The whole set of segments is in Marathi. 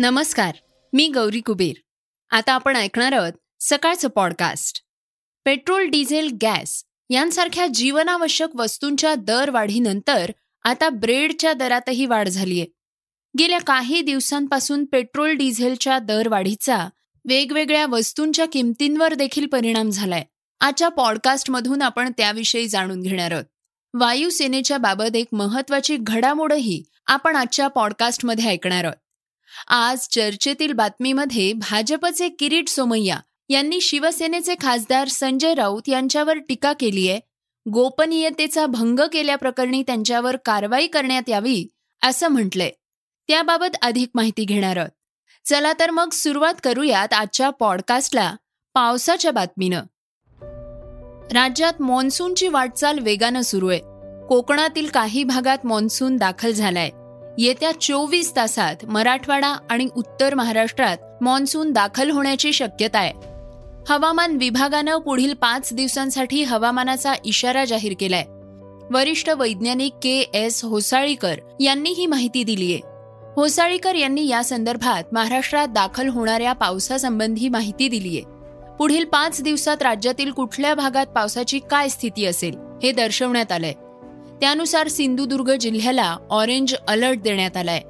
नमस्कार मी गौरी कुबेर. आता आपण ऐकणार आहोत सकाळचं पॉडकास्ट पेट्रोल डिझेल गॅस यांसारख्या जीवनावश्यक वस्तूंच्या दरवाढीनंतर आता ब्रेडच्या दरातही वाढ झालीय. गेल्या काही दिवसांपासून पेट्रोल डिझेलच्या दरवाढीचा वेगवेगळ्या वस्तूंच्या किमतींवर देखील परिणाम झालाय. आजच्या पॉडकास्टमधून आपण त्याविषयी जाणून घेणार आहोत. वायुसेनेच्या बाबत एक महत्वाची घडामोडही आपण आजच्या पॉडकास्टमध्ये ऐकणार आहोत. आज चर्चेतील बातमीमध्ये भाजपचे किरीट सोमय्या यांनी शिवसेनेचे खासदार संजय राऊत यांच्यावर टीका केली आहे. गोपनीयतेचा भंग केल्याप्रकरणी त्यांच्यावर कारवाई करण्यात यावी असं म्हटलंय. त्याबाबत अधिक माहिती घेणार आहोत. चला तर मग सुरुवात करूयात आजच्या पॉडकास्टला पावसाच्या बातमीनं. राज्यात मान्सूनची वाटचाल वेगानं सुरू आहे. कोकणातील काही भागात मान्सून दाखल झालाय. येत्या चोवीस तासात मराठवाडा आणि उत्तर महाराष्ट्रात मान्सून दाखल होण्याची शक्यता आहे. हवामान विभागानं पुढील पाच दिवसांसाठी हवामानाचा इशारा जाहीर केलाय. वरिष्ठ वैज्ञानिक के एस होसाळीकर यांनी ही माहिती दिलीय. होसाळीकर यांनी या संदर्भात महाराष्ट्रात दाखल होणाऱ्या पावसासंबंधी माहिती दिलीय. पुढील पाच दिवसात राज्यातील कुठल्या भागात पावसाची काय स्थिती असेल हे दर्शवण्यात आलंय. त्यानुसार सिंधुदुर्ग जिल्ह्याला ऑरेंज अलर्ट देण्यात आलाय.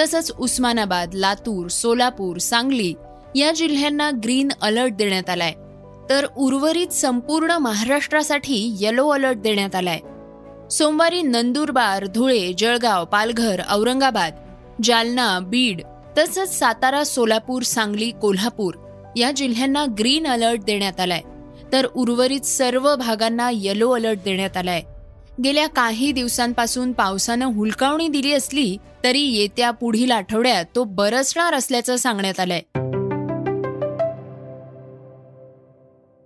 तसंच उस्मानाबाद लातूर सोलापूर सांगली या जिल्ह्यांना ग्रीन अलर्ट देण्यात आलाय. तर उर्वरित संपूर्ण महाराष्ट्रासाठी येलो अलर्ट देण्यात आलाय. सोमवारी नंदुरबार धुळे जळगाव पालघर औरंगाबाद जालना बीड तसंच सातारा सोलापूर सांगली कोल्हापूर या जिल्ह्यांना ग्रीन अलर्ट देण्यात आलाय. तर उर्वरित सर्व भागांना येलो अलर्ट देण्यात आलाय. गेल्या काही दिवसांपासून पावसानं हुलकावणी दिली असली तरी येत्या पुढील आठवड्यात तो बरसणार असल्याचं सांगण्यात आलंय.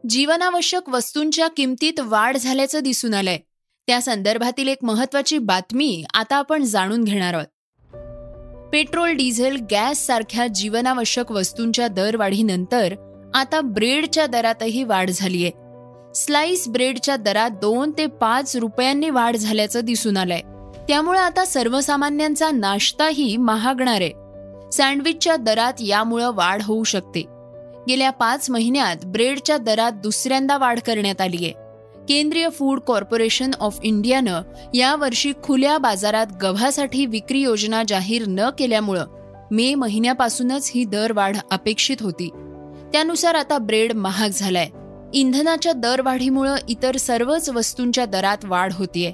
जीवनावश्यक वस्तूंच्या किमतीत वाढ झाल्याचं दिसून आलंय. त्या संदर्भातील एक महत्वाची बातमी आता आपण जाणून घेणार आहोत. पेट्रोल डिझेल गॅस सारख्या जीवनावश्यक वस्तूंच्या दरवाढीनंतर आता ब्रेडच्या दरातही वाढ झालीय. स्लाइस ब्रेडच्या दरात दोन ते पाच रुपयांनी वाढ झाल्याचं दिसून आलंय. त्यामुळे आता सर्वसामान्यांचा नाश्ताही महागणार आहे. सँडविचच्या दरात यामुळं वाढ होऊ शकते. गेल्या पाच महिन्यात ब्रेडच्या दरात दुसऱ्यांदा वाढ करण्यात आली आहे. केंद्रीय फूड कॉर्पोरेशन ऑफ इंडियानं यावर्षी खुल्या बाजारात गव्हासाठी विक्री योजना जाहीर न केल्यामुळं मे महिन्यापासूनच ही दरवाढ अपेक्षित होती. त्यानुसार आता ब्रेड महाग झालाय. इंधनाच्या दरवाढीमुळं इतर सर्वच वस्तूंच्या दरात वाढ होतीये.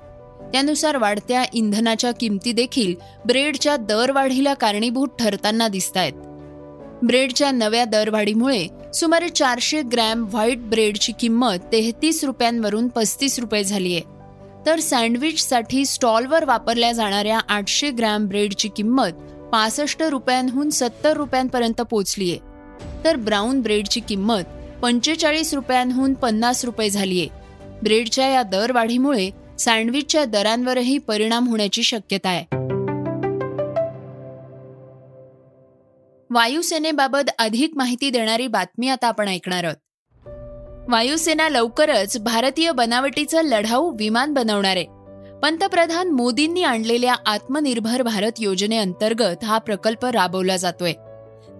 त्यानुसार वाढत्या इंधनाच्या किमती देखील ब्रेडच्या दरवाढीला कारणीभूत ठरताना दिसत आहेत ब्रेडच्या नव्या दरवाढीमुळे सुमारे चारशे ग्रॅम व्हाईट ब्रेडची किंमत तेहतीस रुपयांवरून पस्तीस रुपये झाली आहे तर सँडविचसाठी स्टॉलवर वापरल्या जाणाऱ्या आठशे ग्रॅम ब्रेडची किंमत पासष्ट रुपयांहून सत्तर रुपयांपर्यंत पोहोचलीय तर ब्राऊन ब्रेडची किंमत पंचेचाळीस रुपयांहून पन्नास रुपये झालीये. ब्रेडच्या या दरवाढीमुळे सँडविचच्या दरांवरही परिणाम होण्याची शक्यता आहे. वायुसेनेबाबत अधिक माहिती देणारी बातमी आता आपण ऐकणार आहोत. वायुसेना लवकरच भारतीय बनावटीचं लढाऊ विमान बनवणार. आहे पंतप्रधान मोदींनी आणलेल्या आत्मनिर्भर भारत योजनेअंतर्गत हा प्रकल्प राबवला जातोय.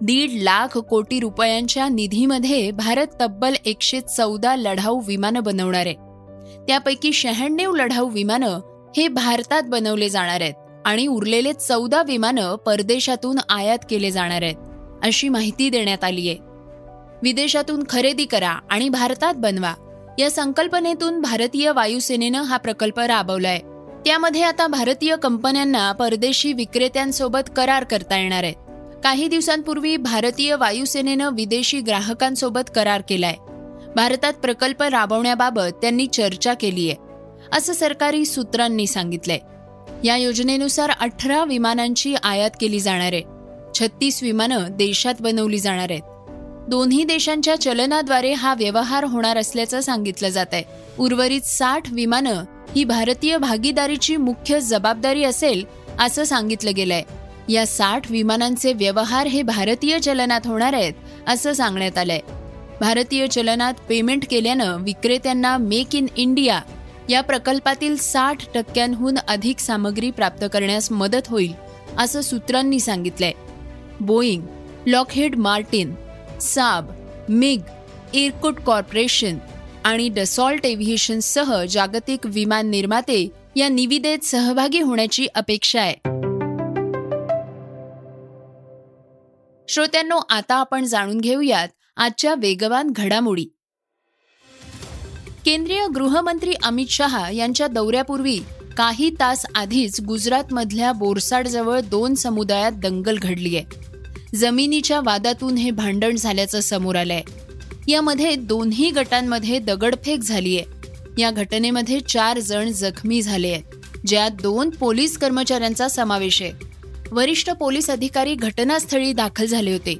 दीड लाख कोटी रुपयांच्या निधीमध्ये भारत तब्बल एकशे चौदा लढाऊ विमानं बनवणार आहे. त्यापैकी शहाण्णव लढाऊ विमानं हे भारतात बनवले जाणार आहेत आणि उरलेले चौदा विमानं परदेशातून आयात केले जाणार आहेत अशी माहिती देण्यात आली आहे. विदेशातून खरेदी करा आणि भारतात बनवा या संकल्पनेतून भारतीय वायुसेनेनं हा प्रकल्प राबवलाय. त्यामध्ये आता भारतीय कंपन्यांना परदेशी विक्रेत्यांसोबत करार करता येणार आहेत. काही दिवसांपूर्वी भारतीय वायुसेनेनं विदेशी ग्राहकांसोबत करार केलाय. भारतात प्रकल्प राबवण्याबाबत त्यांनी चर्चा केली आहे असं सरकारी सूत्रांनी सांगितलंय. या योजनेनुसार अठरा विमानांची आयात केली जाणार आहे. छत्तीस विमानं देशात बनवली जाणार आहेत. दोन्ही देशांच्या चलनाद्वारे हा व्यवहार होणार असल्याचं सांगितलं जात आहे. उर्वरित साठ विमानं ही भारतीय भागीदारीची मुख्य जबाबदारी असेल असं सांगितलं गेलंय. या साठ विमानांचे व्यवहार हे भारतीय चलनात होणार आहेत असं सांगण्यात आलंय. भारतीय चलनात पेमेंट केल्यानं विक्रेत्यांना मेक इन इंडिया या प्रकल्पातील साठ टक्क्यांहून अधिक सामग्री प्राप्त करण्यास मदत होईल असं सूत्रांनी सांगितलंय. Boeing Lockheed Martin Saab MiG Irkut corporation आणि डसॉल्ट एव्हिएशनसह जागतिक विमान निर्माते या निविदेत सहभागी होण्याची अपेक्षा आहे. श्रोत्यांनो आता आपण जाणून घेऊयात आजच्या वेगवान घडामोडी. केंद्रीय गृहमंत्री अमित शहा यांच्या दौऱ्यापूर्वी काही तास आधीच गुजरातमधल्या बोरसाडजवळ दोन समुदायात दंगल घडली आहे. जमिनीच्या वादातून हे भांडण झाल्याचं समोर आलंय. यामध्ये दोन्ही गटांमध्ये दगडफेक झाली आहे. या घटनेमध्ये चार जण जखमी झाले आहेत ज्यात दोन पोलीस कर्मचाऱ्यांचा समावेश आहे. वरिष्ठ पोलीस अधिकारी घटनास्थळी दाखल झाले होते.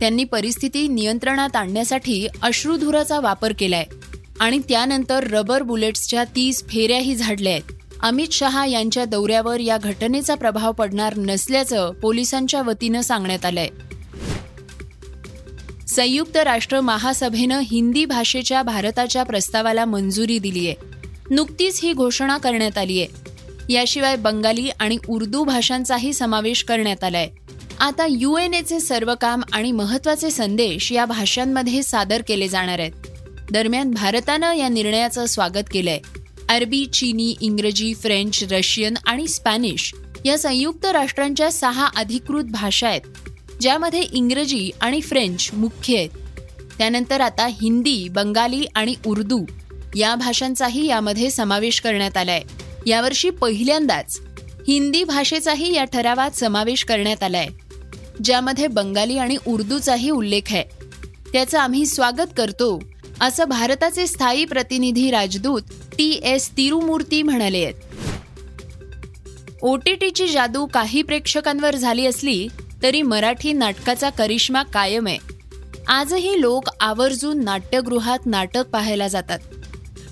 त्यांनी परिस्थिती नियंत्रणात आणण्यासाठी अश्रुधुराचा वापर केलाय आणि त्यानंतर रबर बुलेट्सच्या तीस फेऱ्याही झाडल्या आहेत. अमित शहा यांच्या दौऱ्यावर या घटनेचा प्रभाव पडणार नसल्याचं पोलिसांच्या वतीनं सांगण्यात आलंय. संयुक्त राष्ट्र महासभेनं हिंदी भाषेच्या भारताच्या प्रस्तावाला मंजुरी दिली आहे नुकतीच ही घोषणा करण्यात आली आहे याशिवाय बंगाली आणि उर्दू भाषांचाही समावेश करण्यात आलाय. आता यू एन एचे सर्व काम आणि महत्त्वाचे संदेश या भाषांमध्ये सादर केले जाणार आहेत. दरम्यान भारतानं या निर्णयाचं स्वागत केलंय. अरबी चीनी इंग्रजी फ्रेंच रशियन आणि स्पॅनिश या संयुक्त राष्ट्रांच्या सहा अधिकृत भाषा आहेत ज्यामध्ये इंग्रजी आणि फ्रेंच मुख्य आहेत. त्यानंतर आता हिंदी बंगाली आणि उर्दू या भाषांचाही यामध्ये समावेश करण्यात आला आहे यावर्षी पहिल्यांदाच हिंदी भाषेचाही या ठरावात समावेश करण्यात आलाय ज्यामध्ये बंगाली आणि उर्दूचाही उल्लेख आहे. त्याचं आम्ही स्वागत करतो असं भारताचे स्थायी प्रतिनिधी राजदूत टी एस तिरुमूर्ती म्हणाले आहेत. ओ टी टीची जादू काही प्रेक्षकांवर झाली असली तरी मराठी नाटकाचा करिश्मा कायम आहे. आजही लोक आवर्जून नाट्यगृहात नाटक पाहायला जातात.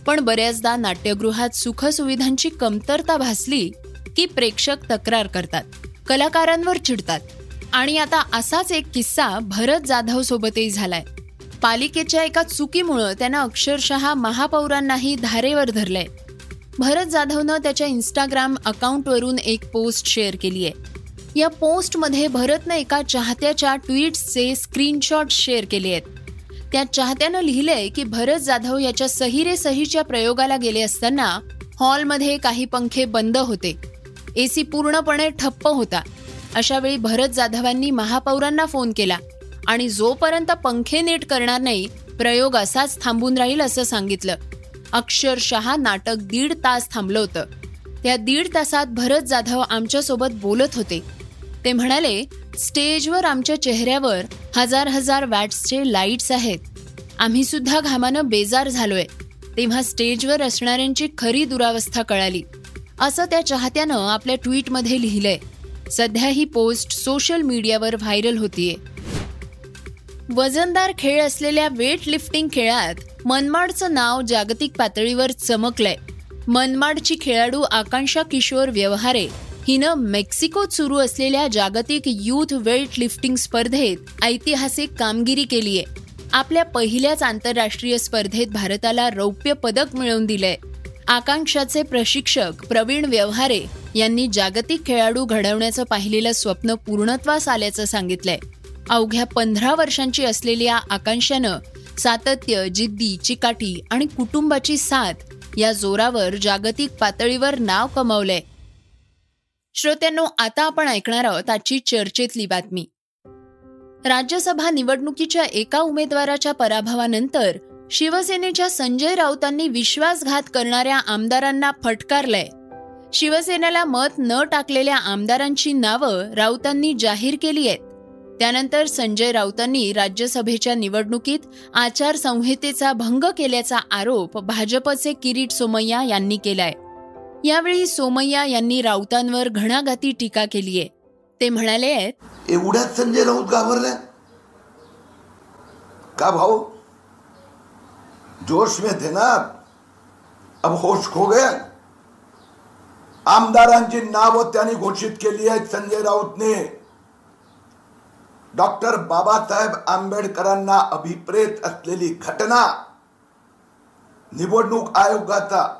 पण बऱ्याचदा नाट्यगृहात सुखसुविधांची कमतरता भासली की प्रेक्षक तक्रार करतात कलाकारांवर चिडतात. आणि आता असाच एक किस्सा भरत जाधव सोबतही झालाय. पालिकेच्या एका चुकीमुळं त्यानं अक्षरशः महापौरांनाही धारेवर धरलंय. भरत जाधवनं त्याच्या इन्स्टाग्राम अकाउंटवरून एक पोस्ट शेअर केली आहे या पोस्टमध्ये भरतनं एका चाहत्याच्या ट्विट्सचे स्क्रीनशॉट शेअर केले आहेत त्या चाहत्यानं लिहिलंय की भरत जाधव याच्या सहिरे सहीच्या प्रयोगाला गेले असताना हॉलमध्ये काही पंखे बंद होते. एसी पूर्णपणे ठप्प होता. अशा वेळी भरत जाधवांनी महापौरांना फोन केला आणि जोपर्यंत पंखे नीट करणार नाही प्रयोग असाच थांबून राहील असं सांगितलं. अक्षरशः नाटक दीड तास थांबलं होतं. त्या दीड तासात भरत जाधव आमच्यासोबत बोलत होते. ते म्हणाले स्टेजवर आमच्या चेहऱ्यावर हजार हजार वॅट्सचे लाईट्स आहेत. आम्ही सुद्धा घामानं बेजार झालोय. तेव्हा स्टेजवर असणाऱ्यांची खरी दुरावस्था कळाली. असं त्या चाहत्यानं आपल्या ट्विटमध्ये लिहिलंय. सध्या ही पोस्ट सोशल मीडियावर व्हायरल होतीये. वजनदार खेळ असलेल्या वेट लिफ्टिंग खेळात मनमाडचं नाव जागतिक पातळीवर चमकलंय. मनमाडची खेळाडू आकांक्षा किशोर व्यवहारे हिनं मेक्सिकोत सुरू असलेल्या जागतिक युथ वेट लिफ्टिंग स्पर्धेत ऐतिहासिक कामगिरी केली आहे. आपल्या पहिल्याच आंतरराष्ट्रीय स्पर्धेत भारताला रौप्य पदक मिळवून दिलंय. आकांक्षाचे प्रशिक्षक प्रवीण व्यवहारे यांनी जागतिक खेळाडू घडवण्याचं पाहिलेलं स्वप्न पूर्णत्वास आल्याचं सांगितलंय. अवघ्या पंधरा वर्षांची असलेल्या आकांक्षानं सातत्य जिद्दी चिकाटी आणि कुटुंबाची साथ या जोरावर जागतिक पातळीवर नाव कमावलंय. श्रोत्यांनो आता आपण ऐकणार आहोत आजची चर्चेतली बातमी. राज्यसभा निवडणुकीच्या एका उमेदवाराच्या पराभवानंतर शिवसेनेच्या संजय राऊतांनी विश्वासघात करणाऱ्या आमदारांना फटकारलंय. शिवसेनेला मत न टाकलेल्या आमदारांची नावं राऊतांनी जाहीर केली आहेत. त्यानंतर संजय राऊतांनी राज्यसभेच्या निवडणुकीत आचारसंहितेचा भंग केल्याचा आरोप भाजपचे किरीट सोमय्या यांनी केलाय. यावेळी सोमय्या यांनी राऊतांवर घणाघाती टीका केली आहे ते म्हणाले आहेत एवढ्याच संजय राऊत घाबरल्या का भाऊ? जोश में थे ना अब होश खो गया। आमदारांची नावं त्यांनी घोषित केली आहेत संजय राऊतने. डॉक्टर बाबासाहेब आंबेडकरांना अभिप्रेत असलेली घटना निवडणूक आयोगाचा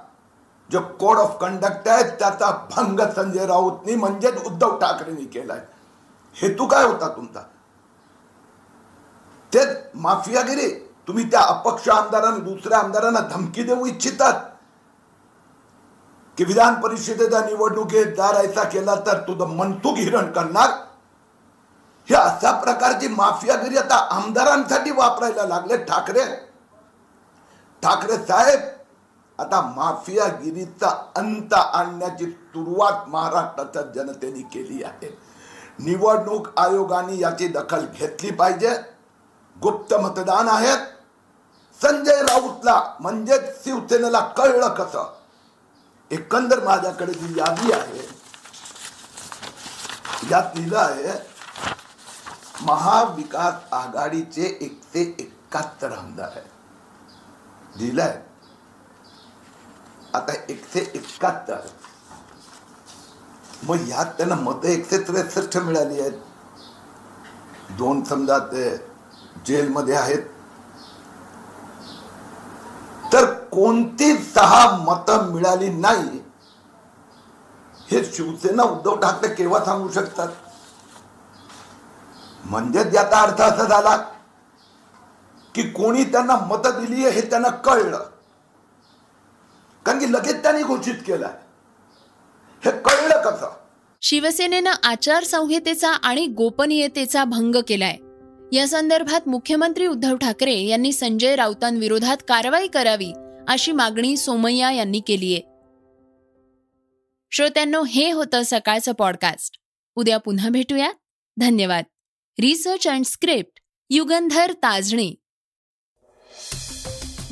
जो कोड ऑफ कंडक्ट आहे त्याचा भंग संजय राऊतनी म्हणजेच उद्धव ठाकरेंनी केलाय. हेतू काय होता तुमचा? ते माफियागिरी तुम्ही त्या अपक्ष आमदारांना दुसऱ्या आमदारांना धमकी देऊ इच्छितात. की विधान परिषदेच्या निवडणुकीत जर ऐसा केला तर तुझं मनतूक हिरण करणार? हे अशा प्रकारची माफियागिरी आता आमदारांसाठी वापरायला लागले ठाकरे. ठाकरे साहेब आता माफियागिरीचा अंत आणण्याची सुरुवात महाराष्ट्राच्या जनतेने केली आहे. निवडणूक आयोगाने याची दखल घेतली पाहिजे. गुप्त मतदान आहेत संजय राऊतला म्हणजेच शिवसेनेला कळलं कसं? एकंदर माझ्याकडे जी यादी आहे यात लिहिलं आहे महाविकास आघाडीचे एकशे एकाहत्तर आमदार आहेत. लिहिलंय आता एकशे एकाहत्तर. मग ह्यात त्यांना मतं एकशे त्रेसष्ट मिळाली आहेत. दोन समजा ते जेलमध्ये आहेत. तर कोणती सहा मतं मिळाली नाही हे शिवसेना उद्धव ठाकरे केव्हा सांगू शकतात? म्हणजे याचा अर्थ असा झाला की कोणी त्यांना मतं दिली हे त्यांना कळलं. कारण की लगेच त्यांनी घोषित केलं. हे कळलं कसं? शिवसेनेनं आचारसंहितेचा आणि गोपनीयतेचा भंग केलाय. या संदर्भात मुख्यमंत्री उद्धव ठाकरे यांनी संजय राऊतांविरोधात कारवाई करावी अशी मागणी सोमय्या यांनी केलीय. श्रोत्यांनो हे होतं सकाळचं पॉडकास्ट उद्या पुन्हा भेटूया धन्यवाद. Research and script Yugandhar Tajane.